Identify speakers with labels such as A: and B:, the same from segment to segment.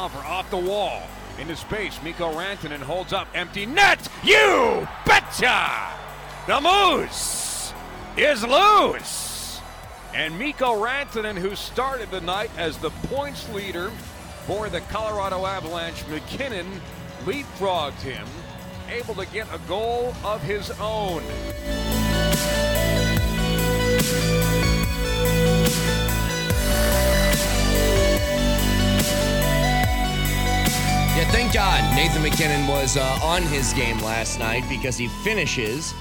A: Off the wall into space. Mikko Rantanen holds up empty net. You betcha! The Moose is loose. And Mikko Rantanen, who started the night as the points leader for the Colorado Avalanche, MacKinnon leapfrogged him, able to get a goal of his own.
B: Yeah, thank God Nathan MacKinnon was uh, on his game last night because he finishes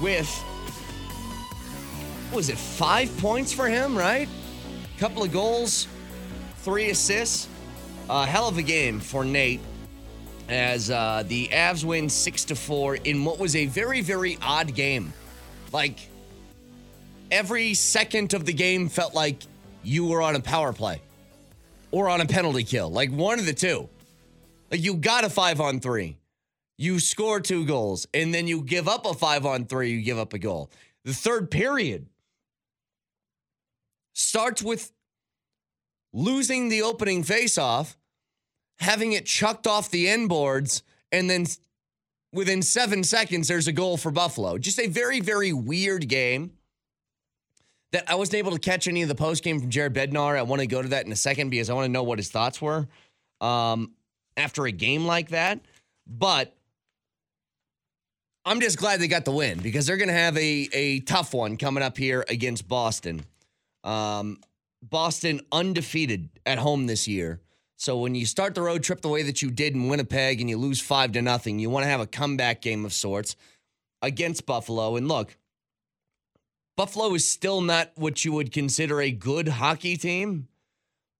B: with, was it five points for him, right? Couple of goals, three assists. A uh, hell of a game for Nate as uh, the Avs win six to four in what was a very, very odd game. Like every second of the game felt like you were on a power play or on a penalty kill, like one of the two. Like you got a five on three you score two goals, and then you give up a five on three, you give up a goal. The third period starts with losing the opening faceoff, having it chucked off the end boards, and then within seven seconds, there's a goal for Buffalo. Just a very, very weird game that I wasn't able to catch any of the post game from Jared Bednar. I want to go to that in a second because I want to know what his thoughts were um, after a game like that. But I'm just glad they got the win because they're going to have a, a tough one coming up here against Boston. Um, Boston undefeated at home this year. So when you start the road trip the way that you did in Winnipeg and you lose five to nothing, you want to have a comeback game of sorts against Buffalo. And look, Buffalo is still not what you would consider a good hockey team,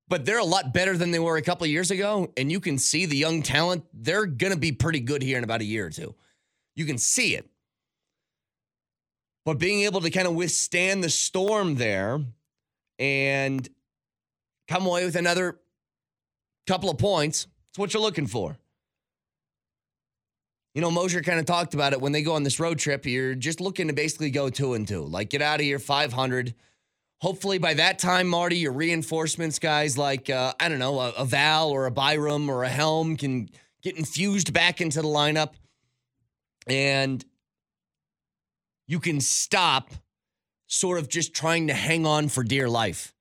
B: but they're a lot better than they were a couple years ago. And you can see the young talent, they're going to be pretty good here in about a year or two. You can see it. But being able to kind of withstand the storm there and come away with another couple of points, it's what you're looking for. You know, Mosier kind of talked about it when they go on this road trip. You're just looking to basically go two and two, like get out of here 500. Hopefully, by that time, Marty, your reinforcements guys like, uh, I don't know, a, a Val or a Byram or a Helm can get infused back into the lineup and you can stop sort of just trying to hang on for dear life.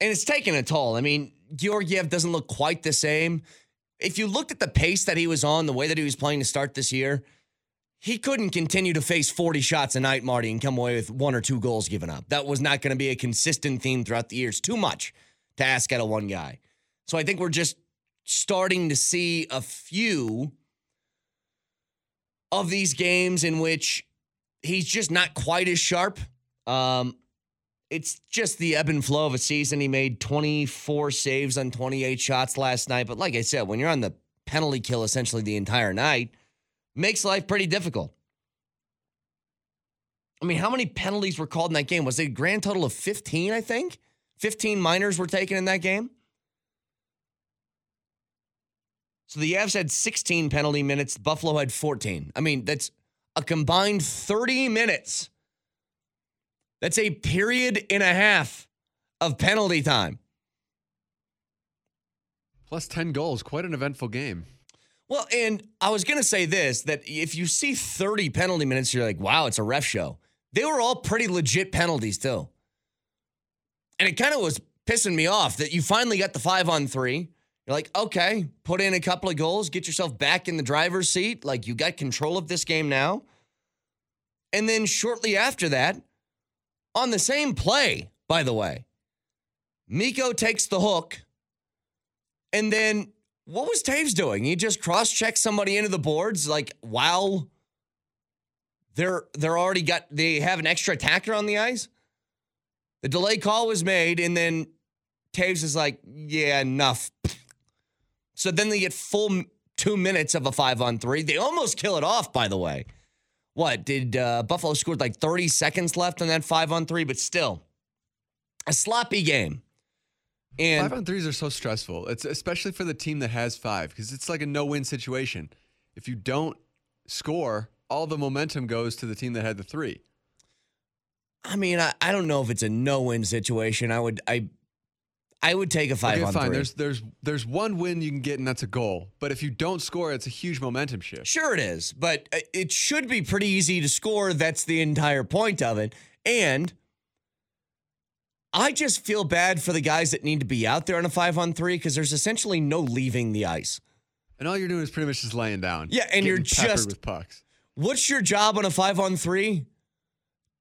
B: And it's taken a toll. I mean, Georgiev doesn't look quite the same. If you looked at the pace that he was on, the way that he was playing to start this year, he couldn't continue to face 40 shots a night, Marty, and come away with one or two goals given up. That was not going to be a consistent theme throughout the years. Too much to ask out of one guy. So I think we're just starting to see a few of these games in which he's just not quite as sharp. Um, it's just the ebb and flow of a season. He made 24 saves on 28 shots last night. But like I said, when you're on the penalty kill essentially the entire night, makes life pretty difficult. I mean, how many penalties were called in that game? Was it a grand total of 15, I think? 15 minors were taken in that game? So the Avs had 16 penalty minutes, Buffalo had 14. I mean, that's a combined 30 minutes. That's a period and a half of penalty time.
C: Plus 10 goals, quite an eventful game.
B: Well, and I was going to say this that if you see 30 penalty minutes, you're like, wow, it's a ref show. They were all pretty legit penalties, too. And it kind of was pissing me off that you finally got the five on three. You're like, okay, put in a couple of goals, get yourself back in the driver's seat. Like you got control of this game now. And then shortly after that, on the same play, by the way, Mikko takes the hook. And then what was Toews doing? He just cross checked somebody into the boards, like while they're they're already got they have an extra attacker on the ice. The delay call was made, and then Toews is like, yeah, enough. So then they get full two minutes of a five on three. They almost kill it off, by the way. What did uh, Buffalo scored like 30 seconds left on that five on three, but still a sloppy game. And
C: Five on threes are so stressful. It's especially for the team that has five because it's like a no-win situation. If you don't score, all the momentum goes to the team that had the three.
B: I mean, I, I don't know if it's a no-win situation. I would I I would take a five
C: okay,
B: on
C: fine.
B: three.
C: There's there's there's one win you can get, and that's a goal. But if you don't score, it's a huge momentum shift.
B: Sure, it is, but uh, it should be pretty easy to score. That's the entire point of it. And I just feel bad for the guys that need to be out there on a five on three because there's essentially no leaving the ice.
C: And all you're doing is pretty much just laying down.
B: Yeah, and you're just-
C: with pucks.
B: What's your job on a five on three?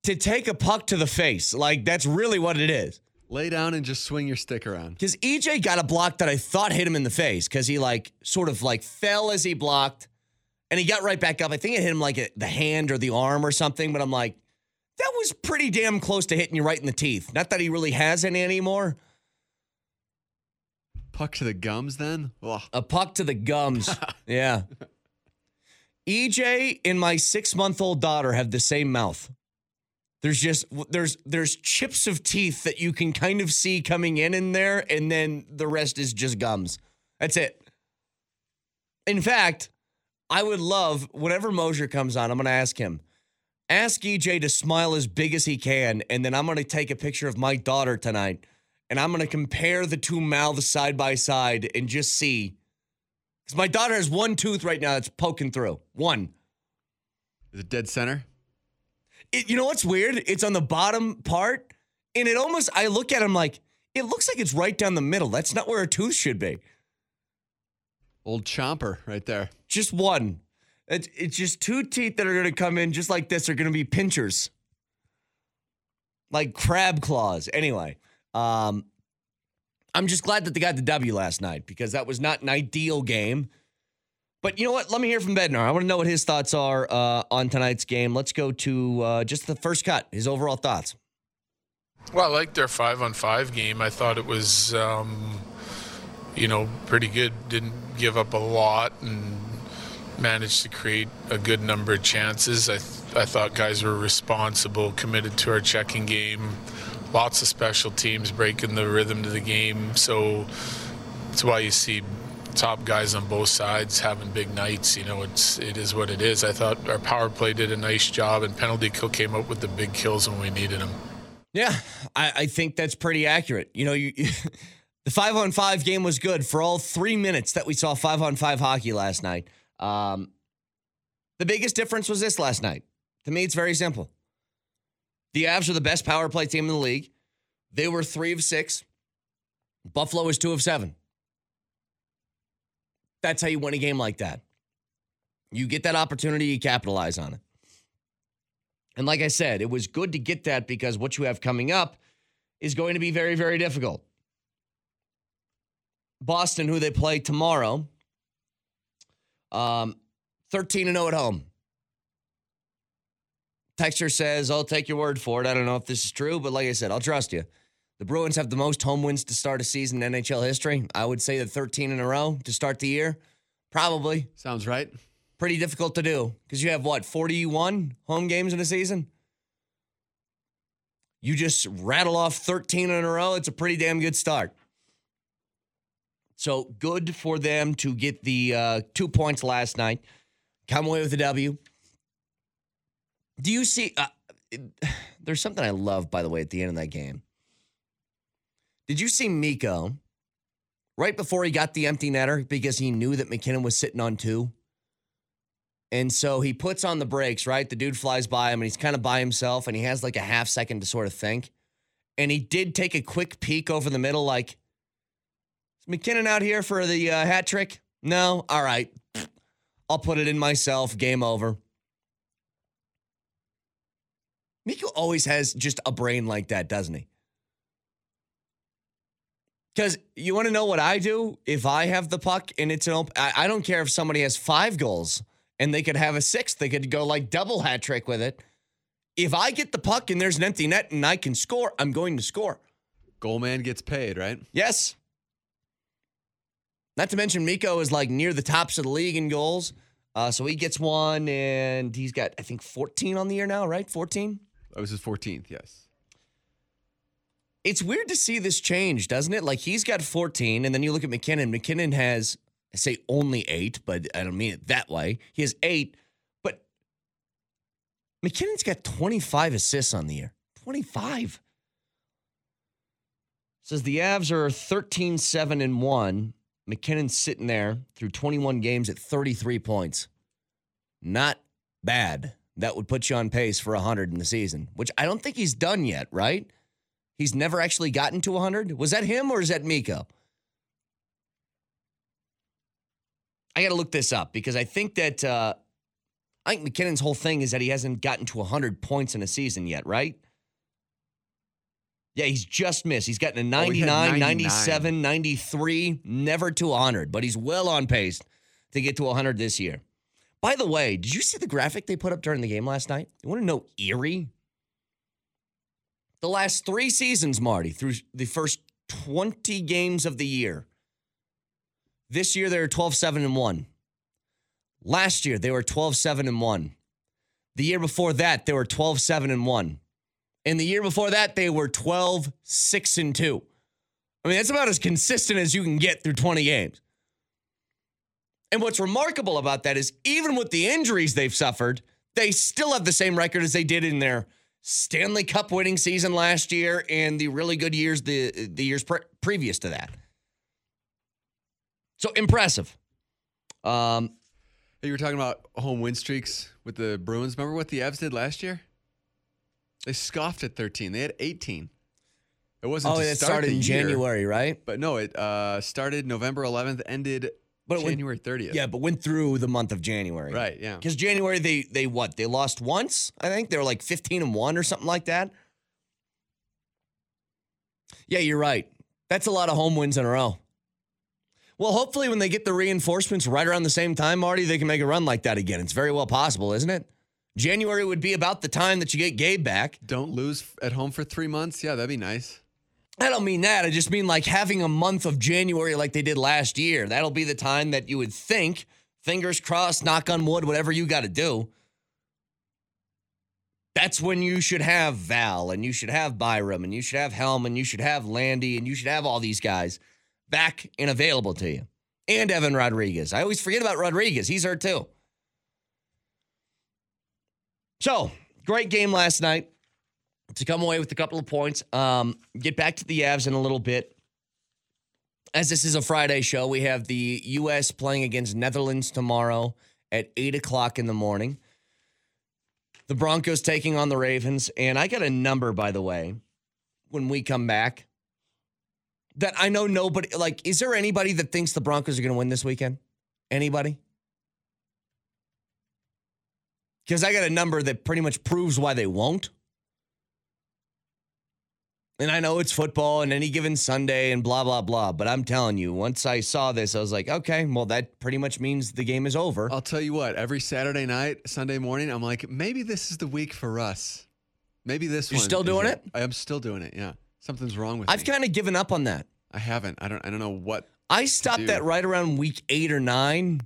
B: To take a puck to the face. Like, that's really what it is.
C: Lay down and just swing your stick around.
B: Because EJ got a block that I thought hit him in the face because he like sort of like fell as he blocked, and he got right back up. I think it hit him like a, the hand or the arm or something. But I'm like, that was pretty damn close to hitting you right in the teeth. Not that he really has any anymore.
C: Puck to the gums, then. Ugh.
B: A puck to the gums. yeah. EJ and my six month old daughter have the same mouth. There's just there's there's chips of teeth that you can kind of see coming in in there, and then the rest is just gums. That's it. In fact, I would love whenever Mosier comes on, I'm going to ask him. Ask EJ to smile as big as he can, and then I'm going to take a picture of my daughter tonight, and I'm going to compare the two mouths side by side and just see. Because my daughter has one tooth right now that's poking through. One.
C: Is it dead center?
B: It, you know what's weird? It's on the bottom part, and it almost, I look at him like, it looks like it's right down the middle. That's not where a tooth should be.
C: Old chomper right there.
B: Just one. It's, it's just two teeth that are going to come in just like this are going to be pinchers. Like crab claws. Anyway, um, I'm just glad that they got the W last night because that was not an ideal game. But you know what? Let me hear from Bednar. I want to know what his thoughts are uh, on tonight's game. Let's go to uh, just the first cut, his overall thoughts.
D: Well, I liked their five on five game. I thought it was, um, you know, pretty good. Didn't give up a lot and managed to create a good number of chances. I, th- I thought guys were responsible, committed to our checking game. Lots of special teams breaking the rhythm to the game. So that's why you see top guys on both sides having big nights. You know, it's it is what it is. I thought our power play did a nice job, and penalty kill came up with the big kills when we needed them.
B: Yeah, I, I think that's pretty accurate. You know, you, the five on five game was good for all three minutes that we saw five on five hockey last night. Um, the biggest difference was this last night. To me, it's very simple. The Avs are the best power play team in the league. They were three of six. Buffalo was two of seven. That's how you win a game like that. You get that opportunity, you capitalize on it. And like I said, it was good to get that because what you have coming up is going to be very, very difficult. Boston, who they play tomorrow, um, 13 and 0 at home. Texture says, I'll take your word for it. I don't know if this is true, but like I said, I'll trust you. The Bruins have the most home wins to start a season in NHL history. I would say the 13 in a row to start the year. Probably.
C: Sounds right.
B: Pretty difficult to do because you have what, 41 home games in a season? You just rattle off 13 in a row. It's a pretty damn good start. So good for them to get the uh, two points last night, come away with a W. Do you see? Uh, there's something I love, by the way, at the end of that game. Did you see Mikko right before he got the empty netter because he knew that MacKinnon was sitting on two? And so he puts on the brakes, right? The dude flies by him and he's kind of by himself and he has like a half second to sort of think. And he did take a quick peek over the middle, like, is MacKinnon out here for the uh, hat trick? No? All right. I'll put it in myself. Game over. Mikko always has just a brain like that, doesn't he? Because you want to know what I do if I have the puck and it's an open. I, I don't care if somebody has five goals and they could have a sixth. They could go like double hat trick with it. If I get the puck and there's an empty net and I can score, I'm going to score.
C: Goal man gets paid, right?
B: Yes. Not to mention Mikko is like near the tops of the league in goals. Uh, so he gets one, and he's got I think 14 on the year now, right? 14.
C: That was his 14th. Yes.
B: It's weird to see this change, doesn't it? Like he's got 14, and then you look at MacKinnon. McKinnon has I say only eight, but I don't mean it that way. He has eight, but MacKinnon's got 25 assists on the year. 25. Says the Avs are 13 7 and 1. MacKinnon's sitting there through 21 games at 33 points. Not bad. That would put you on pace for 100 in the season, which I don't think he's done yet, right? He's never actually gotten to 100. Was that him or is that Mikko? I got to look this up because I think that uh, I think MacKinnon's whole thing is that he hasn't gotten to 100 points in a season yet, right? Yeah, he's just missed. He's gotten a
C: Oh,
B: 99,
C: 99.
B: 97, 93, never to 100, but he's well on pace to get to 100 this year. By the way, did you see the graphic they put up during the game last night? You want to know eerie? The last three seasons, Marty, through the first 20 games of the year. This year, they were 12 7 and 1. Last year, they were 12 7 and 1. The year before that, they were 12 7 and 1. And the year before that, they were 12 6 and 2. I mean, that's about as consistent as you can get through 20 games. And what's remarkable about that is even with the injuries they've suffered, they still have the same record as they did in their Stanley Cup winning season last year and the really good years the the years pre- previous to that. So impressive. Um,
C: you were talking about home win streaks with the Bruins. Remember what the Avs did last year? They scoffed at 13. They had 18. It wasn't
B: oh, it
C: start
B: started in
C: year,
B: January, right?
C: but no, it uh, started November 11th, ended
B: But
C: January 30th.
B: Yeah, but went through the month of January.
C: Right, yeah.
B: Because January they they what? They lost once, I think. They were like 15 and 1 or something like that. Yeah, you're right. That's a lot of home wins in a row. Well, hopefully when they get the reinforcements right around the same time, Marty, they can make a run like that again. It's very well possible, isn't it? January would be about the time that you get Gabe back.
C: Don't lose at home for three months. Yeah, that'd be nice.
B: I don't mean that. I just mean like having a month of January like they did last year. That'll be the time that you would think, fingers crossed, knock on wood, whatever you got to do. That's when you should have Val and you should have Byram and you should have Helm and you should have Landy and you should have all these guys back and available to you. And Evan Rodriguez. I always forget about Rodriguez. He's hurt too. So, great game last night to come away with a couple of points. Um, get back to the Avs in a little bit. As this is a Friday show, we have the U.S. playing against Netherlands tomorrow at 8 o'clock in the morning. The Broncos taking on the Ravens. And I got a number, by the way, when we come back that I know nobody, like, is there anybody that thinks the Broncos are going to win this weekend? Anybody? Because I got a number that pretty much proves why they won't. And I know it's football and any given Sunday and blah, blah, blah. But I'm telling you, once I saw this, I was like, okay, well, that pretty much means the game is over.
C: I'll tell you what, every Saturday night, Sunday morning, I'm like, maybe this is the week for us. Maybe this
B: You're
C: one.
B: still doing it?
C: I am still doing it. Yeah. Something's wrong with
B: I've
C: me.
B: kind of given up on that.
C: I haven't. I don't I don't know what
B: I stopped
C: do.
B: that right around week eight or nine.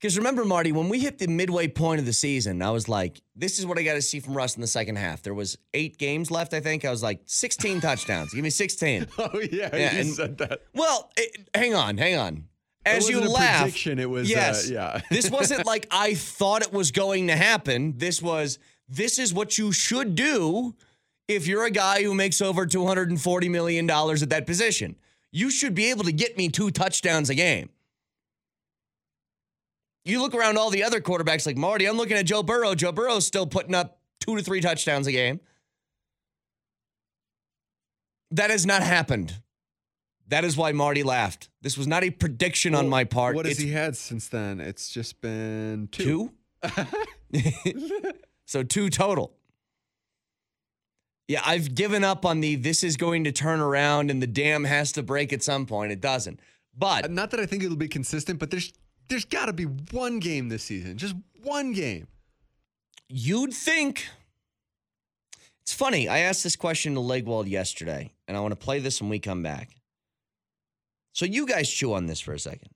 B: Because remember, Marty, when we hit the midway point of the season, I was like, this is what I got to see from Russ in the second half. There was eight games left, I think. I was like, 16 touchdowns. Give me 16.
C: Oh yeah,
B: Yeah,
C: you
B: and-
C: said that.
B: Well, it, hang on, hang on.
C: It
B: As you laugh,
C: prediction, it was, uh,
B: yes,
C: yeah.
B: this wasn't like I thought it was going to happen. This was this is what you should do if you're a guy who makes over 240 million dollars at that position. You should be able to get me two touchdowns a game. You look around all the other quarterbacks like Marty. I'm looking at Joe Burrow. Joe Burrow's still putting up two to three touchdowns a game. That has not happened. That is why Marty laughed. This was not a prediction on my part.
C: What has
B: It's
C: he had since then? It's just been two.
B: two. so two total. Yeah, I've given up on the this is going to turn around and the dam has to break at some point. It doesn't. But
C: Not that I think it'll be consistent, but there's there's got to be one game this season, just one game.
B: you'd think It's funny. I asked this question to Legwold yesterday, and I want to play this when we come back. So you guys chew on this for a second.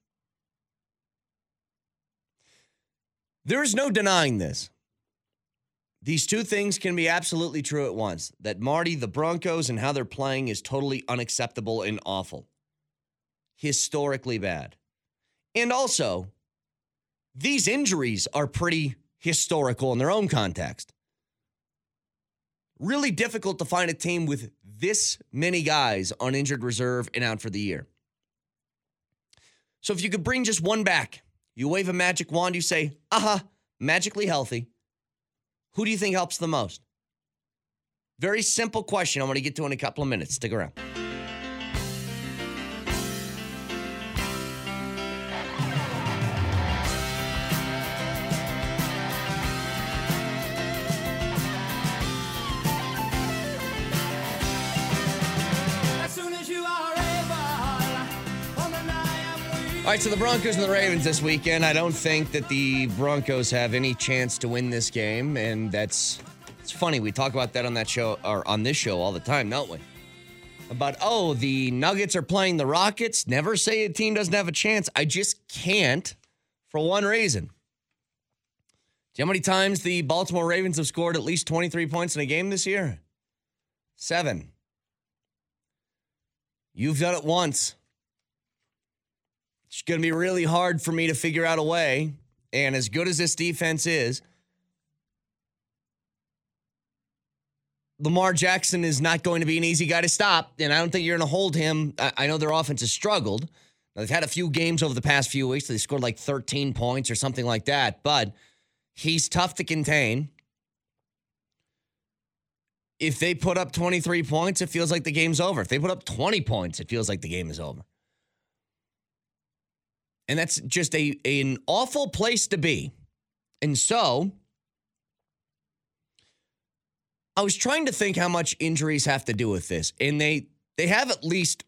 B: There is no denying this. These two things can be absolutely true at once that Marty, the Broncos, and how they're playing is totally unacceptable and awful, historically bad. And also, these injuries are pretty historical in their own context. Really difficult to find a team with this many guys on injured reserve and out for the year. So if you could bring just one back, you wave a magic wand, you say, aha, uh-huh, magically healthy. Who do you think helps the most? Very simple question. I'm going to get to in a couple of minutes. Stick around. All right, so the Broncos and the Ravens this weekend. I don't think that the Broncos have any chance to win this game, and that's it's funny. We talk about that on that show or on this show all the time, don't we? About oh, the Nuggets are playing the Rockets. Never say a team doesn't have a chance. I just can't for one reason. Do you know how many times the Baltimore Ravens have scored at least 23 points in a game this year? Seven. You've done it once. It's going to be really hard for me to figure out a way. And as good as this defense is, Lamar Jackson is not going to be an easy guy to stop. And I don't think you're going to hold him. I know their offense has struggled. They've had a few games over the past few weeks. They scored like 13 points or something like that. But he's tough to contain. If they put up 23 points, it feels like the game's over. If they put up 20 points, it feels like the game is over. And that's just a an awful place to be. And so I was trying to think how much injuries have to do with this. And they they have at least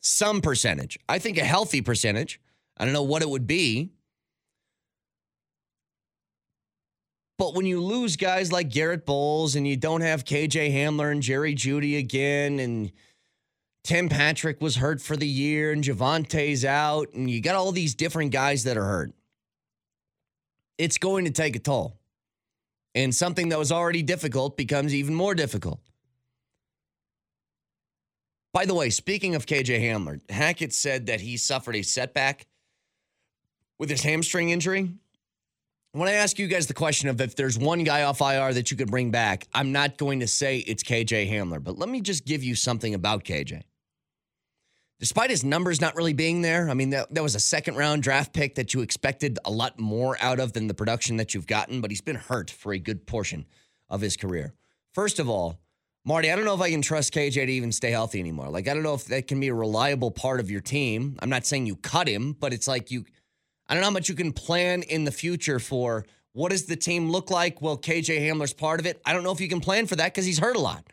B: some percentage. I think a healthy percentage. I don't know what it would be. But when you lose guys like Garett Bolles and you don't have KJ Hamler and Jerry Jeudy again and Tim Patrick was hurt for the year and Javonte's out, and you got all these different guys that are hurt. It's going to take a toll. And something that was already difficult becomes even more difficult. By the way, speaking of KJ Hamler, Hackett said that he suffered a setback with his hamstring injury. When I ask you guys the question of if there's one guy off IR that you could bring back, I'm not going to say it's KJ Hamler, but let me just give you something about KJ despite his numbers not really being there, I mean, that, that was a second round draft pick that you expected a lot more out of than the production that you've gotten, but he's been hurt for a good portion of his career. First of all, Marty, I don't know if I can trust KJ to even stay healthy anymore. Like, I don't know if that can be a reliable part of your team. I'm not saying you cut him, but it's like you, I don't know how much you can plan in the future for what does the team look like? Well, KJ Hamler's part of it. I don't know if you can plan for that because he's hurt a lot.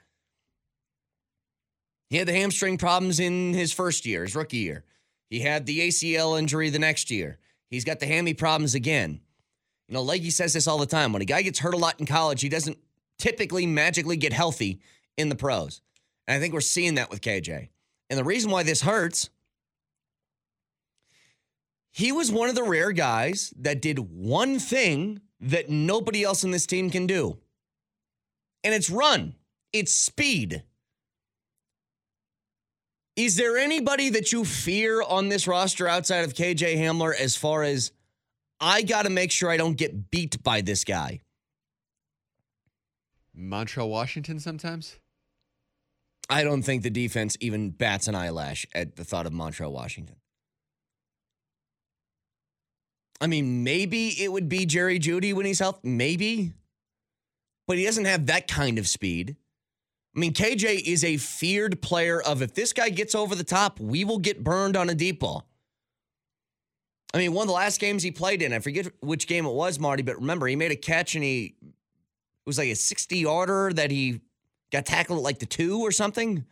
B: He had the hamstring problems in his first year, his rookie year. He had the ACL injury the next year. He's got the hammy problems again. You know, Leggy says this all the time. When a guy gets hurt a lot in college, he doesn't typically magically get healthy in the pros. And I think we're seeing that with KJ. And the reason why this hurts, he was one of the rare guys that did one thing that nobody else in this team can do. And it's run, it's speed. Is there anybody that you fear on this roster outside of KJ Hamler as far as I got to make sure I don't get beat by this guy?
C: Montrell Washington sometimes?
B: I don't think the defense even bats an eyelash at the thought of Montrell Washington. I mean, maybe it would be Jerry Jeudy when he's healthy, maybe, but he doesn't have that kind of speed. I mean, KJ is a feared player of if this guy gets over the top, we will get burned on a deep ball. I mean, one of the last games he played in, I forget which game it was, Marty, but remember, he made a catch and he it was like a 60 yarder that he got tackled at like the two or something.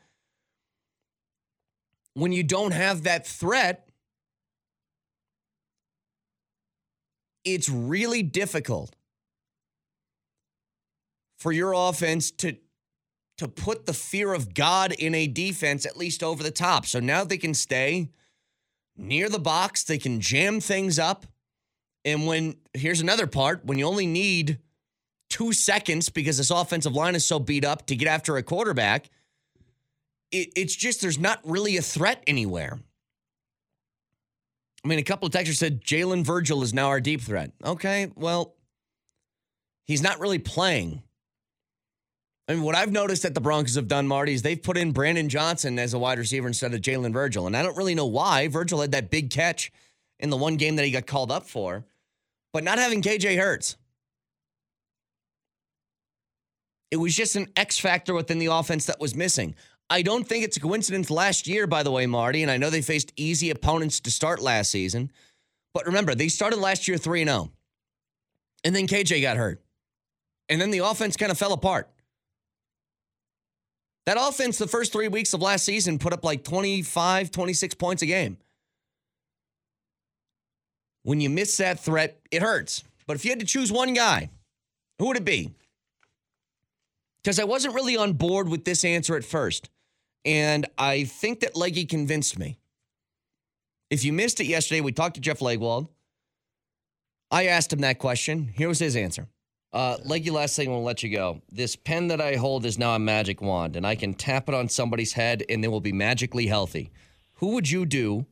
B: When you don't have that threat, it's really difficult for your offense to to put the fear of God in a defense at least over the top. So now they can stay near the box, they can jam things up. And when here's another part when you only need two seconds because this offensive line is so beat up to get after a quarterback, it, it's just there's not really a threat anywhere. I mean, a couple of texters said Jalen Virgil is now our deep threat. Okay, well, he's not really playing. I mean, what I've noticed that the Broncos have done, Marty, is they've put in Brandon Johnson as a wide receiver instead of Jalen Virgil. And I don't really know why. Virgil had that big catch in the one game that he got called up for, but not having KJ Hurts. It was just an X factor within the offense that was missing. I don't think it's a coincidence last year, by the way, Marty, and I know they faced easy opponents to start last season. But remember, they started last year 3 0. And then KJ got hurt. And then the offense kind of fell apart. That offense, the first three weeks of last season, put up like 25, 26 points a game. When you miss that threat, it hurts. But if you had to choose one guy, who would it be? Because I wasn't really on board with this answer at first. And I think that Leggy convinced me. If you missed it yesterday, we talked to Jeff Legwold. I asked him that question. Here was his answer. Uh, Leggy, last thing, we'll let you go. This pen that I hold is now a magic wand, and I can tap it on somebody's head, and they will be magically healthy. Who would you do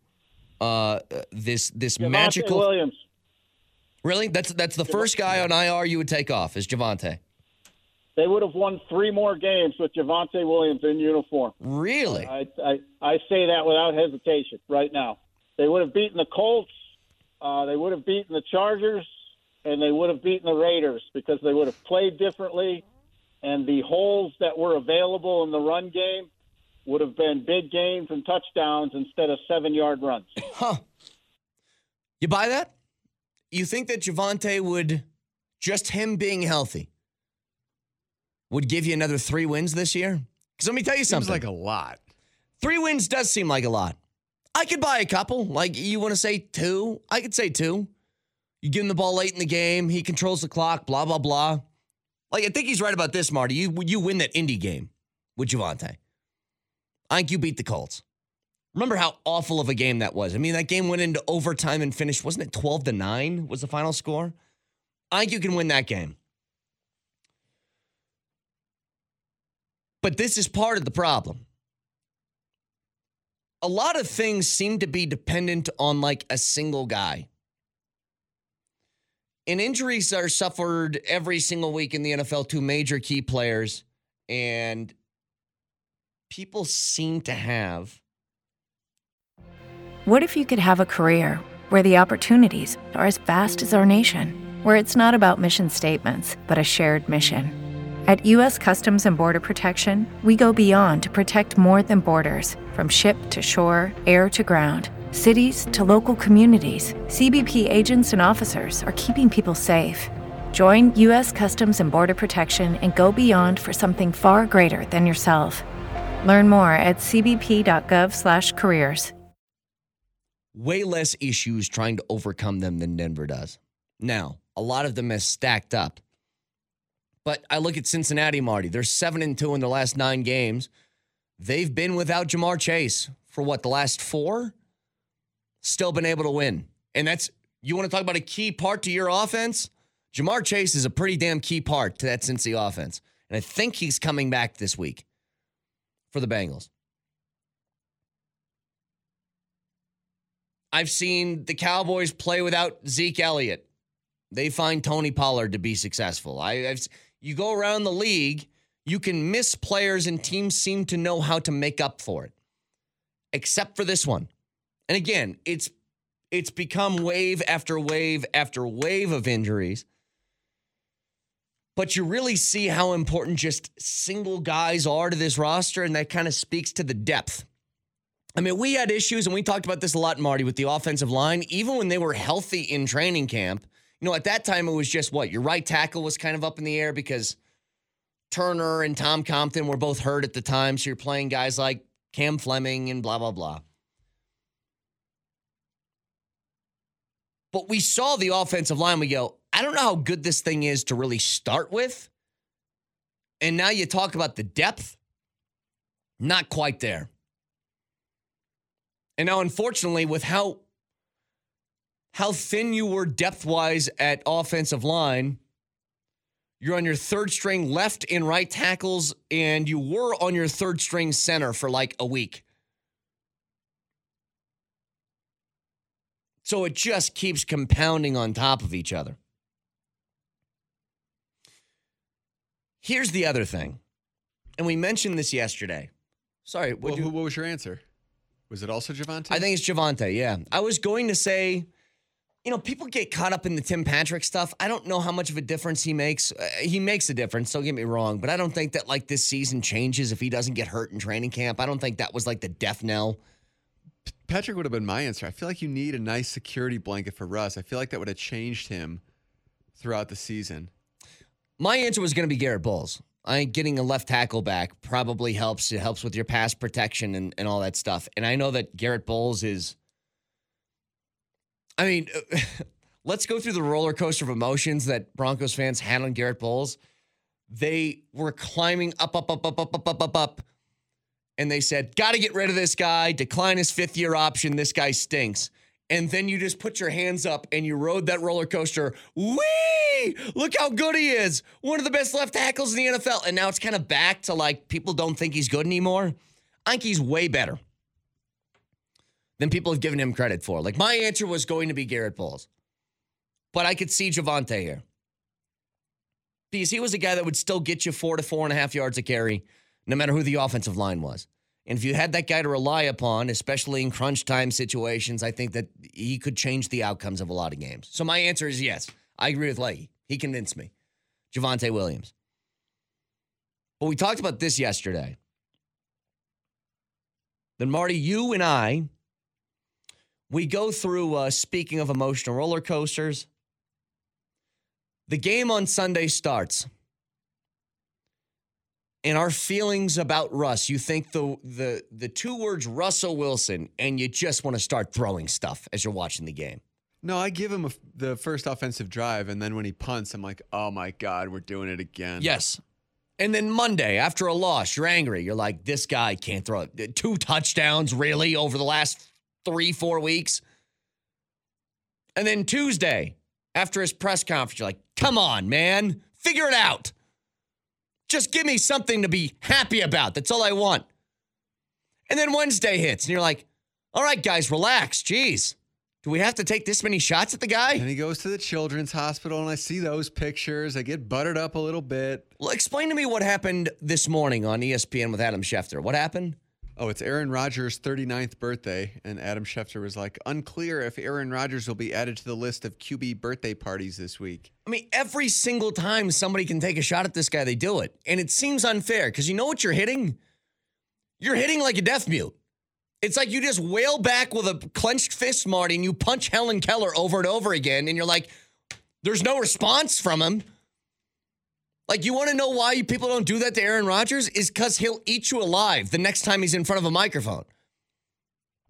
B: uh, this this
E: Javonte
B: magical?
E: Williams.
B: Really? That's that's the first guy on IR you would take off is Javonte.
E: They would have won three more games with Javonte Williams in uniform.
B: Really?
E: I, I I say that without hesitation right now. They would have beaten the Colts. Uh, they would have beaten the Chargers, and they would have beaten the Raiders because they would have played differently, and the holes that were available in the run game would have been big gains and touchdowns instead of seven yard runs.
B: Huh. You buy that? You think that Javonte would just him being healthy would give you another three wins this year? Because let me tell you
C: Seems
B: something.
C: like a lot.
B: Three wins does seem like a lot. I could buy a couple. Like you want to say two? I could say two. You give him the ball late in the game. He controls the clock. Blah blah blah. Like I think he's right about this, Marty. You you win that Indy game with Javonte. I think you beat the Colts. Remember how awful of a game that was. I mean, that game went into overtime and finished. Wasn't it twelve to nine? Was the final score? I think you can win that game. But this is part of the problem a lot of things seem to be dependent on like a single guy. And injuries are suffered every single week in the NFL to major key players. And people seem to have.
F: What if you could have a career where the opportunities are as vast as our nation, where it's not about mission statements, but a shared mission? At U.S. Customs and Border Protection, we go beyond to protect more than borders from ship to shore, air to ground, cities to local communities. CBP agents and officers are keeping people safe. Join U.S. Customs and Border Protection and go beyond for something far greater than yourself. Learn more at cbp.gov/careers.
B: way less issues trying to overcome them than Denver does. Now, a lot of them has stacked up. But I look at Cincinnati, Marty. They're seven and two in the last nine games. They've been without Ja'Marr Chase for what, the last four? Still been able to win. And that's you want to talk about a key part to your offense? Ja'Marr Chase is a pretty damn key part to that Cincy offense. And I think he's coming back this week for the Bengals. I've seen the Cowboys play without Zeke Elliott. They find Tony Pollard to be successful. I, I've you go around the league, you can miss players, and teams seem to know how to make up for it. Except for this one, and again, it's it's become wave after wave after wave of injuries. But you really see how important just single guys are to this roster, and that kind of speaks to the depth. I mean, we had issues, and we talked about this a lot, Marty, with the offensive line, even when they were healthy in training camp. You know, at that time, it was just what? Your right tackle was kind of up in the air because Turner and Tom Compton were both hurt at the time. So you're playing guys like Cam Fleming and blah, blah, blah. But we saw the offensive line. We go, I don't know how good this thing is to really start with. And now you talk about the depth, not quite there. And now, unfortunately, with how how thin you were depth wise at offensive line, you're on your third string left and right tackles, and you were on your third string center for like a week. So it just keeps compounding on top of each other. Here's the other thing, and we mentioned this yesterday. Sorry,
C: Well,
B: what you,
C: who- what was your answer? Was it also Javonte?
B: I think it's Javonte. Yeah, I was going to say, you know, people get caught up in the Tim Patrick stuff. I don't know how much of a difference he makes. Uh, he makes a difference. Don't get me wrong, but I don't think that like this season changes if he doesn't get hurt in training camp. I don't think that was like the death knell.
C: Patrick would have been my answer. I feel like you need a nice security blanket for Russ. I feel like that would have changed him throughout the season.
B: My answer was going to be Garett Bolles. I think getting a left tackle back probably helps. It helps with your pass protection and, and all that stuff. And I know that Garett Bolles is. I mean, let's go through the roller coaster of emotions that Broncos fans had on Garett Bolles. They were climbing up, up, up, up, up, up, up, up, up. And they said, got to get rid of this guy, decline his fifth year option. This guy stinks. And then you just put your hands up and you rode that roller coaster. Whee! Look how good he is. One of the best left tackles in the NFL. And now it's kind of back to like people don't think he's good anymore. I think he's way better than people have given him credit for. Like my answer was going to be Garett Bolles. But I could see Javonte here. Because he was a guy that would still get you four to four and a half yards a carry, no matter who the offensive line was. And if you had that guy to rely upon, especially in crunch time situations, I think that he could change the outcomes of a lot of games. So my answer is yes. I agree with Leggy. He convinced me. Javonte Williams. But we talked about this yesterday. Then, Marty, you and I, we go through, uh, speaking of emotional roller coasters, the game on Sunday starts and our feelings about Russ, you think the the the two words Russell Wilson, and you just want to start throwing stuff as you're watching the game.
C: No, I give him a, the first offensive drive, and then when he punts, I'm like, oh my God, we're doing it again.
B: Yes. And then Monday, after a loss, you're angry. You're like, this guy can't throw it. Two touchdowns, really, over the last three, four weeks. And then Tuesday, after his press conference, you're like, come on, man, figure it out. Just give me something to be happy about. That's all I want. And then Wednesday hits, and you're like, all right, guys, relax. Jeez. Do we have to take this many shots at the guy?
C: And he goes to the children's hospital, and I see those pictures. I get buttered up a little bit.
B: Well, explain to me what happened this morning on ESPN with Adam Schefter. What happened?
C: Oh, it's Aaron Rodgers' 39th birthday, and Adam Schefter was like, unclear if Aaron Rodgers will be added to the list of QB birthday parties this week.
B: I mean, every single time somebody can take a shot at this guy, they do it. And it seems unfair because you know what you're hitting? You're hitting like a deaf mute. It's like you just wail back with a clenched fist, Marty, and you punch Helen Keller over and over again, and you're like, there's no response from him. Like, you want to know why people don't do that to Aaron Rodgers? Is because he'll eat you alive the next time he's in front of a microphone.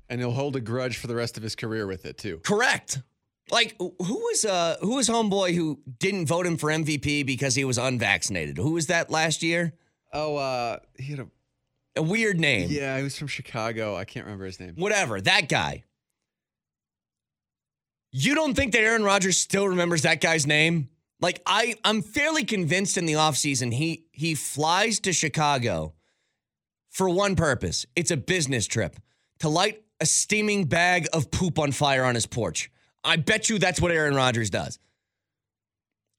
C: And he'll hold a grudge for the rest of his career with it, too.
B: Correct. Like who was uh who was homeboy who didn't vote him for MVP because he was unvaccinated? Who was that last year?
C: Oh, uh, he had a.
B: A weird name.
C: Yeah, he was from Chicago. I can't remember his name.
B: Whatever, that guy. You don't think that Aaron Rodgers still remembers that guy's name? Like I I'm fairly convinced in the offseason he he flies to Chicago for one purpose. It's a business trip to light a steaming bag of poop on fire on his porch. I bet you that's what Aaron Rodgers does.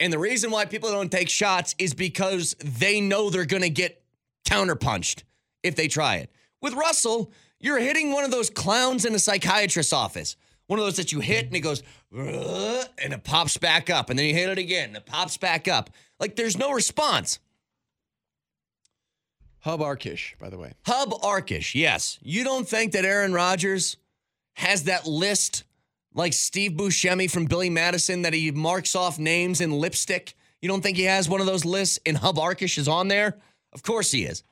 B: And the reason why people don't take shots is because they know they're going to get counterpunched if they try it. With Russell, you're hitting one of those clowns in a psychiatrist's office. One of those that you hit and it goes, and it pops back up. And then you hit it again and it pops back up. Like there's no response.
C: Hub Arkish, by the way.
B: Hub Arkish, yes. You don't think that Aaron Rodgers has that list like Steve Buscemi from Billy Madison that he marks off names in lipstick? You don't think he has one of those lists and Hub Arkish is on there? Of course he is.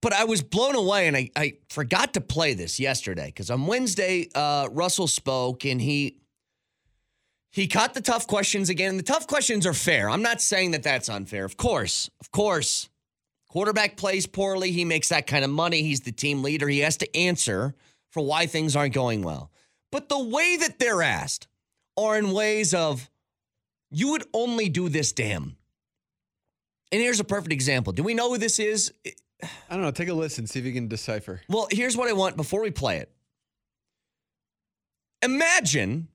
B: But I was blown away and I, I forgot to play this yesterday because on Wednesday, uh, Russell spoke and he He caught the tough questions again. And The tough questions are fair. I'm not saying that that's unfair. Of course, of course. Quarterback plays poorly. He makes that kind of money. He's the team leader. He has to answer for why things aren't going well. But the way that they're asked are in ways of, you would only do this to him. And here's a perfect example. Do we know who this is?
C: I don't know. Take a listen, see if you can decipher.
B: Well, here's what I want before we play it. Imagine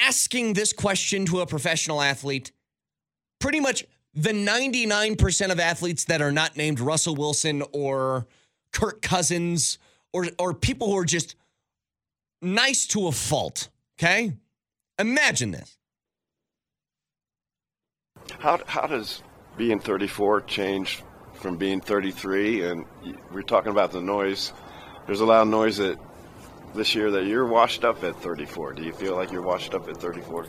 B: asking this question to a professional athlete. Pretty much the 99% of athletes that are not named Russell Wilson or Kirk Cousins or, or people who are just nice to a fault. Okay? Imagine this.
G: How, how does being 34 change from being 33? And we're talking about the noise. There's a lot of noise that this year that you're washed up at 34. Do you feel like you're washed up at 34?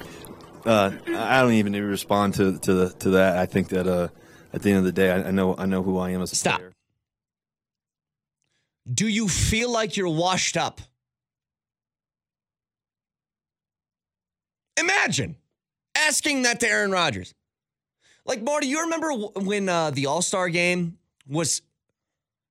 H: Uh, I don't even respond to to the, to that. I think that uh, at the end of the day, I, I, know I know who I am as a
B: Stop.
H: player.
B: Do you feel like you're washed up? Imagine asking that to Aaron Rodgers. Like Marty, you remember when uh, the All Star game was?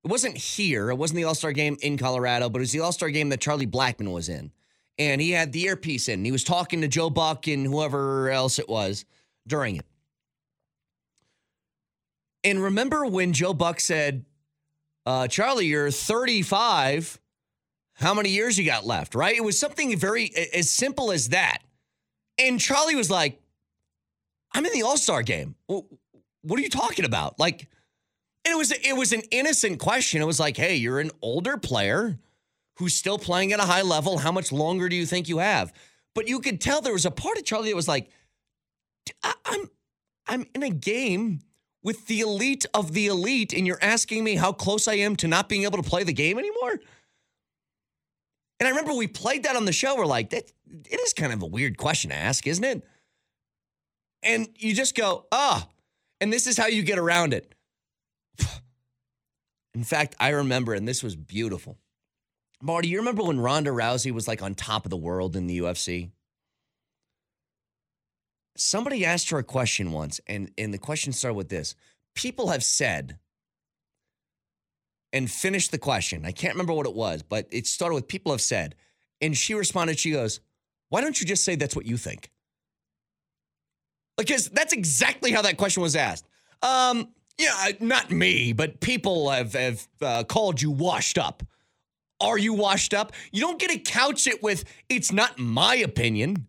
B: It wasn't here. It wasn't the All Star game in Colorado, but it was the All Star game that Charlie Blackmon was in, and he had the earpiece in. he was talking to Joe Buck and whoever else it was during it. And remember when Joe Buck said, uh, "Charlie, you're 35. How many years you got left?" Right? It was something very as simple as that. And Charlie was like, I'm in the All Star game. What are you talking about? Like, and it was it was an innocent question. It was like, hey, you're an older player who's still playing at a high level. How much longer do you think you have? But you could tell there was a part of Charlie that was like, I'm I'm in a game with the elite of the elite, and you're asking me how close I am to not being able to play the game anymore. And I remember we played that on the show. We're like, that it is kind of a weird question to ask, isn't it? And you just go, ah, oh. and this is how you get around it. In fact, I remember, and this was beautiful. Marty, you remember when Ronda Rousey was like on top of the world in the UFC? Somebody asked her a question once, and, and the question started with this People have said, and finished the question. I can't remember what it was, but it started with people have said. And she responded, she goes, Why don't you just say that's what you think? Because that's exactly how that question was asked. Um, yeah, not me, but people have, have uh, called you washed up. Are you washed up? You don't get to couch it with, it's not my opinion.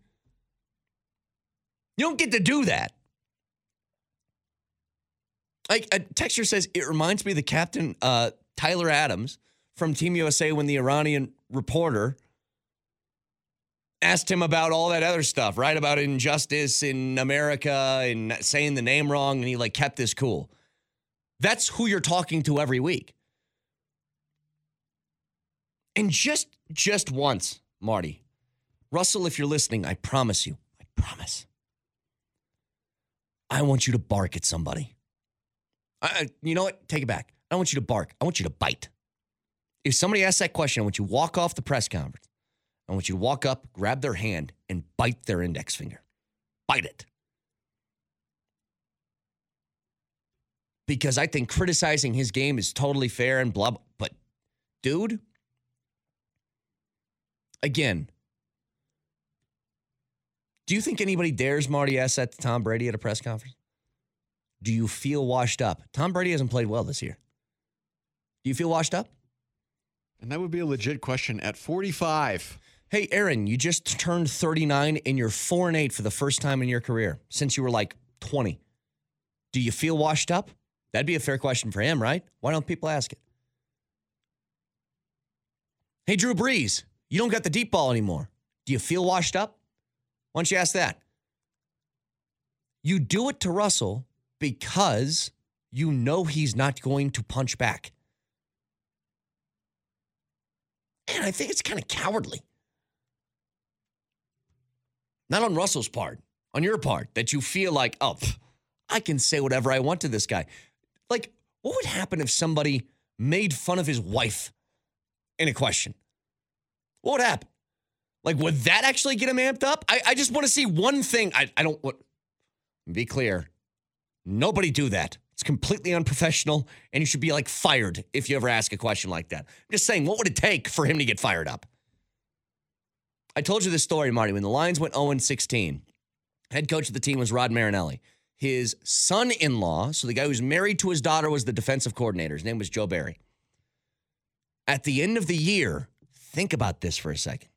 B: You don't get to do that. Like a texture says, it reminds me of the captain, uh, Tyler Adams from Team USA when the Iranian reporter asked him about all that other stuff, right? About injustice in America and saying the name wrong, and he like kept this cool. That's who you're talking to every week. And just just once, Marty, Russell, if you're listening, I promise you, I promise. I want you to bark at somebody. I, you know what? Take it back. I want you to bark. I want you to bite. If somebody asks that question, I want you to walk off the press conference. I want you to walk up, grab their hand, and bite their index finger. Bite it. Because I think criticizing his game is totally fair and blah, but dude, again, do you think anybody dares Marty that to Tom Brady at a press conference? Do you feel washed up? Tom Brady hasn't played well this year. Do you feel washed up?
C: And that would be a legit question at 45.
B: Hey, Aaron, you just turned 39 and you're 4 and 8 for the first time in your career since you were like 20. Do you feel washed up? That'd be a fair question for him, right? Why don't people ask it? Hey, Drew Brees, you don't got the deep ball anymore. Do you feel washed up? Why don't you ask that? You do it to Russell because you know he's not going to punch back. And I think it's kind of cowardly. Not on Russell's part, on your part, that you feel like, oh, pff, I can say whatever I want to this guy. Like, what would happen if somebody made fun of his wife in a question? What would happen? Like, would that actually get him amped up? I, I just want to see one thing. I, I don't want, be clear. Nobody do that. It's completely unprofessional, and you should be like fired if you ever ask a question like that. I'm just saying, what would it take for him to get fired up? I told you this story, Marty. When the Lions went 0 16, head coach of the team was Rod Marinelli. His son in law, so the guy who's married to his daughter, was the defensive coordinator. His name was Joe Barry. At the end of the year, think about this for a second.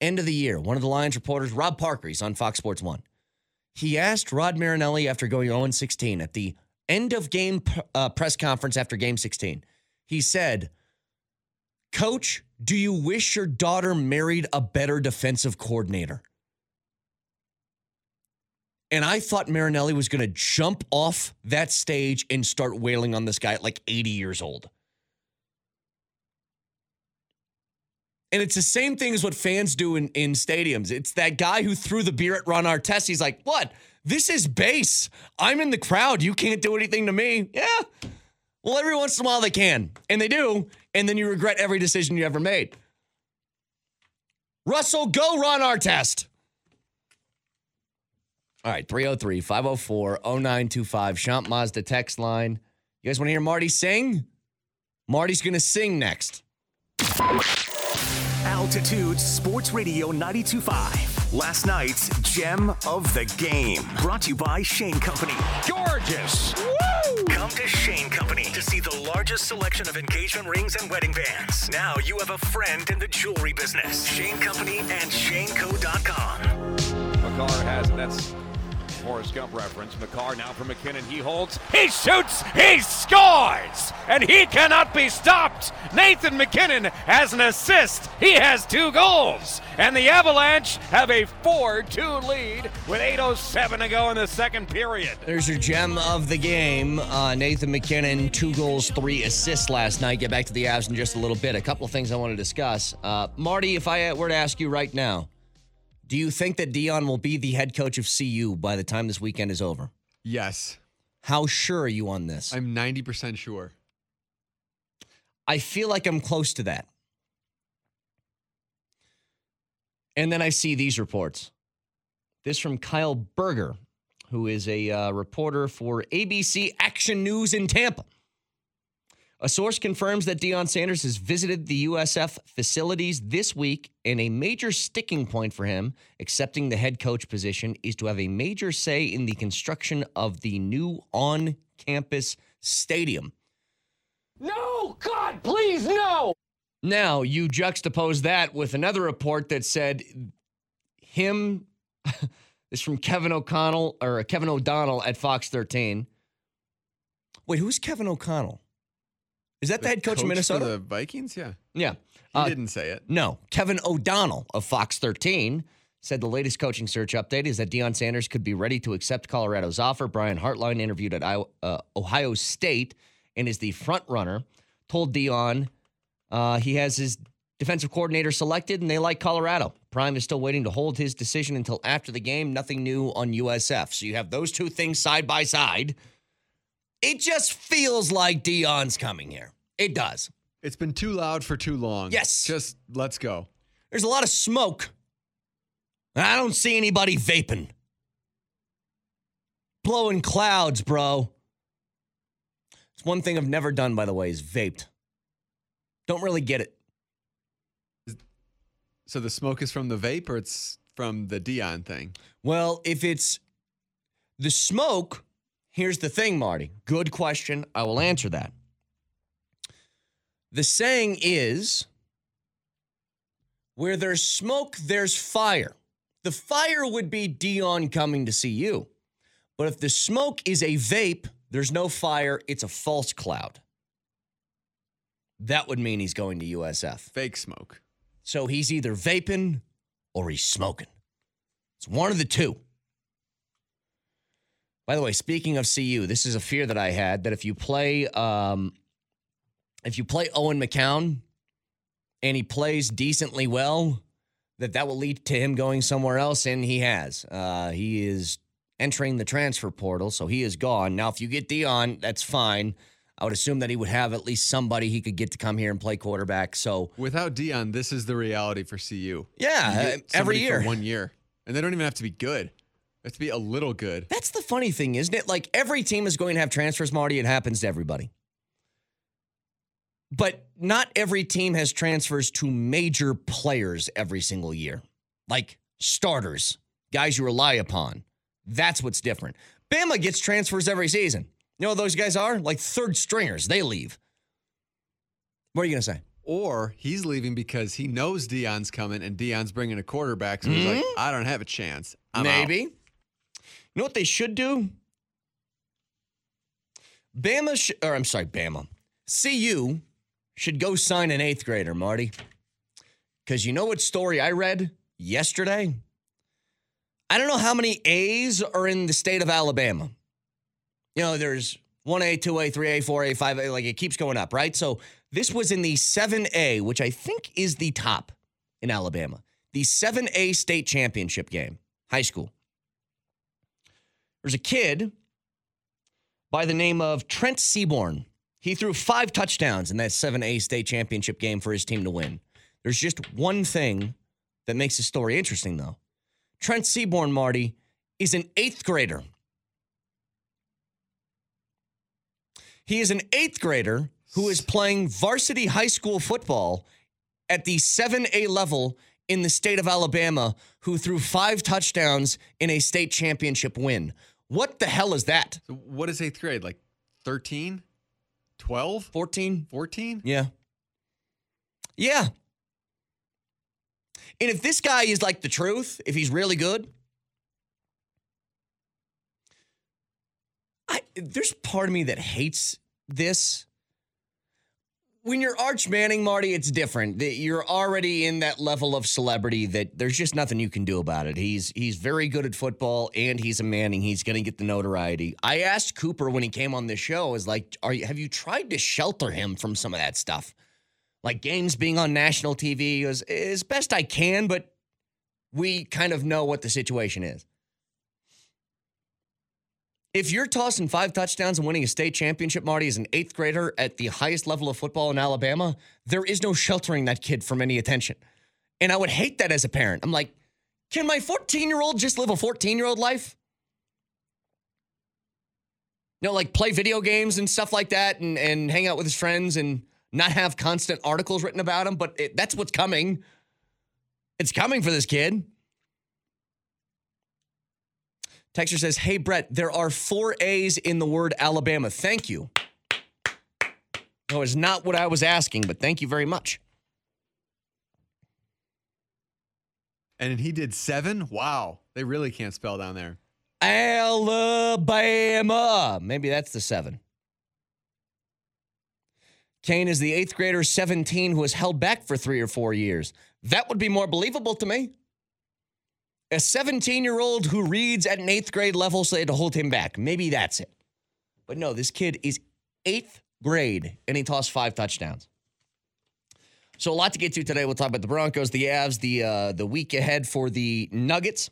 B: End of the year, one of the Lions reporters, Rob Parker, he's on Fox Sports 1. He asked Rod Marinelli after going 0 16 at the end of game uh, press conference after game 16. He said, Coach, do you wish your daughter married a better defensive coordinator? And I thought Marinelli was going to jump off that stage and start wailing on this guy at like 80 years old. And it's the same thing as what fans do in, in stadiums. It's that guy who threw the beer at Ron Artest. He's like, what? This is base. I'm in the crowd. You can't do anything to me. Yeah. Well, every once in a while they can. And they do. And then you regret every decision you ever made. Russell, go run our test. All right, 303 504 0925. Champ Mazda text line. You guys want to hear Marty sing? Marty's going to sing next.
I: Altitude Sports Radio 925. Last night's gem of the game. Brought to you by Shane Company.
A: Gorgeous.
I: Come to Shane Company to see the largest selection of engagement rings and wedding bands. Now you have a friend in the jewelry business. Shane Company and ShaneCo.com.
A: Makar has it. That's Forrest Gump reference. Makar now for MacKinnon. He holds. He shoots. He scores. And he cannot be stopped. Nathan MacKinnon has an assist. He has two goals. And the Avalanche have a 4 2 lead with 8.07 to go in the second period.
B: There's your gem of the game. Uh, Nathan MacKinnon, two goals, three assists last night. Get back to the Avs in just a little bit. A couple of things I want to discuss. Uh, Marty, if I were to ask you right now, do you think that Deion will be the head coach of CU by the time this weekend is over?
C: Yes.
B: How sure are you on this?
C: I'm 90% sure.
B: I feel like I'm close to that. And then I see these reports. This from Kyle Berger, who is a uh, reporter for ABC Action News in Tampa. A source confirms that Deion Sanders has visited the USF facilities this week, and a major sticking point for him accepting the head coach position is to have a major say in the construction of the new on campus stadium.
J: No, God, please, no.
B: Now, you juxtapose that with another report that said him, this from Kevin O'Connell or uh, Kevin O'Donnell at Fox 13. Wait, who's Kevin O'Connell? Is that the, head coach,
C: coach
B: of Minnesota?
C: For the Vikings, yeah.
B: Yeah.
C: He uh, didn't say it.
B: No. Kevin O'Donnell of Fox 13 said the latest coaching search update is that Deion Sanders could be ready to accept Colorado's offer. Brian Hartline interviewed at uh, Ohio State and is the front runner. Told Deion uh, he has his defensive coordinator selected and they like Colorado. Prime is still waiting to hold his decision until after the game. Nothing new on USF. So you have those two things side by side. It just feels like Deion's coming here. It does.
C: It's been too loud for too long.
B: Yes.
C: Just let's go.
B: There's a lot of smoke. I don't see anybody vaping. Blowing clouds, bro. It's one thing I've never done, by the way, is vaped. Don't really get it.
C: So the smoke is from the vape or it's from the Deion thing?
B: Well, if it's the smoke, here's the thing, Marty. Good question. I will answer that. The saying is where there's smoke, there's fire. The fire would be Deion coming to CU. But if the smoke is a vape, there's no fire, it's a false cloud. That would mean he's going to USF.
C: Fake smoke.
B: So he's either vaping or he's smoking. It's one of the two. By the way, speaking of CU, this is a fear that I had that if you play um, if you play Owen McCown and he plays decently well, that that will lead to him going somewhere else, and he has. Uh, he is entering the transfer portal, so he is gone. Now, if you get Deion, that's fine. I would assume that he would have at least somebody he could get to come here and play quarterback. So
C: Without Deion, this is the reality for CU.
B: Yeah,
C: You get somebody
B: every
C: for
B: year.
C: one year, and they don't even have to be good. Have to be a little good.
B: That's the funny thing, isn't it? Like every team is going to have transfers, Marty. It happens to everybody. But not every team has transfers to major players every single year, like starters, guys you rely upon. That's what's different. Bama gets transfers every season. You know what those guys are? Like third stringers. They leave. What are you going to say?
C: Or he's leaving because he knows Deion's coming, and Deion's bringing a quarterback. So he's like, I don't have a chance. I'm.
B: Mm-hmm. Maybe. You know what they should do? Bama, sh- or I'm sorry, Bama. CU should go sign an eighth grader, Marty. Because you know what story I read yesterday? I don't know how many A's are in the state of Alabama. You know, there's 1A, 2A, 3A, 4A, 5A, like it keeps going up, right? So this was in the 7A, which I think is the top in Alabama, the 7A state championship game, high school. There's a kid by the name of Trent Seaborn. He threw five touchdowns in that 7A state championship game for his team to win. There's just one thing that makes the story interesting, though. Trent Seaborn, Marty, is an eighth grader. He is an eighth grader who is playing varsity high school football at the 7A level in the state of Alabama, who threw five touchdowns in a state championship win. What the hell is that?
C: So what is eighth grade? Like 13? 12?
B: 14?
C: 14?
B: Yeah. Yeah. And if this guy is like the truth, if he's really good, I there's part of me that hates this. When you're Arch Manning, Marty, it's different. You're already in that level of celebrity that there's just nothing you can do about it. He's he's very good at football and he's a Manning. He's going to get the notoriety. I asked Cooper when he came on this show, is like, are you have you tried to shelter him from some of that stuff? Like games being on national TV is as best I can, but we kind of know what the situation is. If you're tossing five touchdowns and winning a state championship, Marty, as an eighth grader at the highest level of football in Alabama, there is no sheltering that kid from any attention. And I would hate that as a parent. I'm like, can my 14 year old just live a 14 year old life? You know, like play video games and stuff like that and, and hang out with his friends and not have constant articles written about him. But it, that's what's coming. It's coming for this kid. Texture says, Hey, Brett, there are four A's in the word Alabama. Thank you. No, it's not what I was asking, but thank you very much.
C: And he did seven? Wow. They really can't spell down there.
B: Alabama. Maybe that's the seven. Kane is the eighth grader, 17, who was held back for three or four years. That would be more believable to me. A 17 year old who reads at an eighth grade level, so they had to hold him back. Maybe that's it. But no, this kid is eighth grade and he tossed five touchdowns. So a lot to get to today. We'll talk about the Broncos, the Avs, the uh, the week ahead for the Nuggets,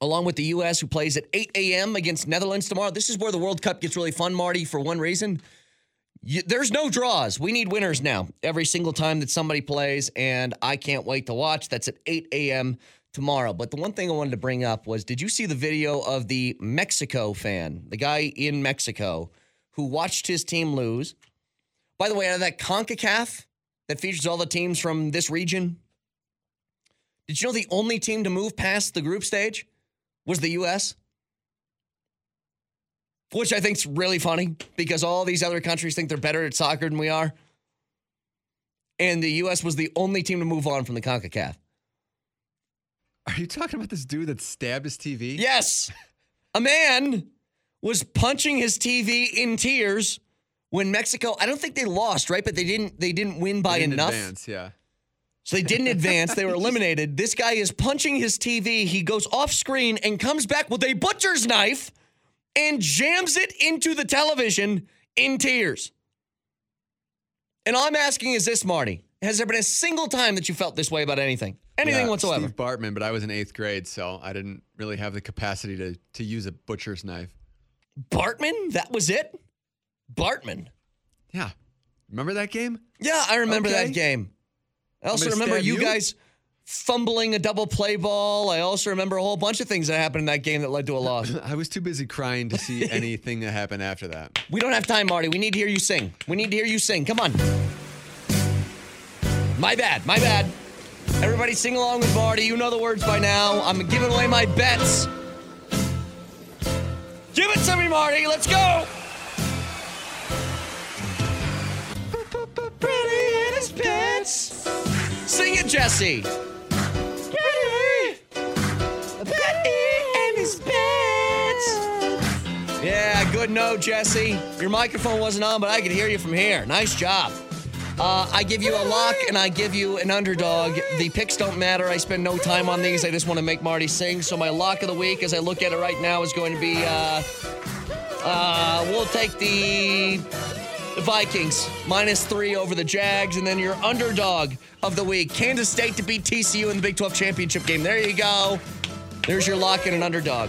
B: along with the U.S. who plays at 8 a.m. against Netherlands tomorrow. This is where the World Cup gets really fun, Marty. For one reason, you, there's no draws. We need winners now every single time that somebody plays, and I can't wait to watch. That's at 8 a.m. tomorrow. But the one thing I wanted to bring up was, did you see the video of the Mexico fan, the guy in Mexico who watched his team lose? By the way, out of that CONCACAF that features all the teams from this region, did you know the only team to move past the group stage was the U.S.? Which I think is really funny because all these other countries think they're better at soccer than we are. And the U.S. was the only team to move on from the CONCACAF.
C: Are you talking about this dude that stabbed his TV?
B: Yes. A man was punching his TV in tears when Mexico, I don't think they lost, right? But they didn't they didn't win by
C: They didn't
B: enough.
C: advance, yeah.
B: So they didn't advance. They were eliminated. This guy is punching his TV. He goes off screen and comes back with a butcher's knife and jams it into the television in tears. And all I'm asking is this, Marty. Has there been a single time that you felt this way about anything? Anything
C: Yeah,
B: whatsoever?
C: Steve Bartman, but I was in eighth grade, so I didn't really have the capacity to to use a butcher's knife.
B: Bartman? That was it? Bartman.
C: Yeah. Remember that game?
B: Yeah, I remember
C: Okay.
B: that game. I also remember you
C: you?
B: guys fumbling a double play ball. I also remember a whole bunch of things that happened in that game that led to a loss.
C: I was too busy crying to see anything that happened after that.
B: We don't have time, Marty. We need to hear you sing. We need to hear you sing. Come on. My bad. My bad. Everybody sing along with Marty. You know the words by now. I'm giving away my bets. Give it to me, Marty. Let's go. Pretty in his bets. Sing it, Jesse. Pretty. Pretty in his pants. Yeah, good note, Jesse. Your microphone wasn't on, but I could hear you from here. Nice job. Uh, I give you a lock and I give you an underdog. The picks don't matter. I spend no time on these. I just want to make Marty sing. So my lock of the week, as I look at it right now, is going to be. Uh, uh, we'll take the Vikings minus three over the Jags, and then your underdog of the week, Kansas State to beat TCU in the Big 12 championship game. There you go. There's your lock and an underdog.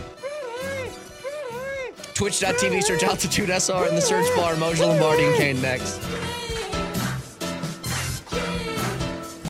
B: Twitch.tv, search Altitude SR in the search bar. Moshe Lombardi and Kane next.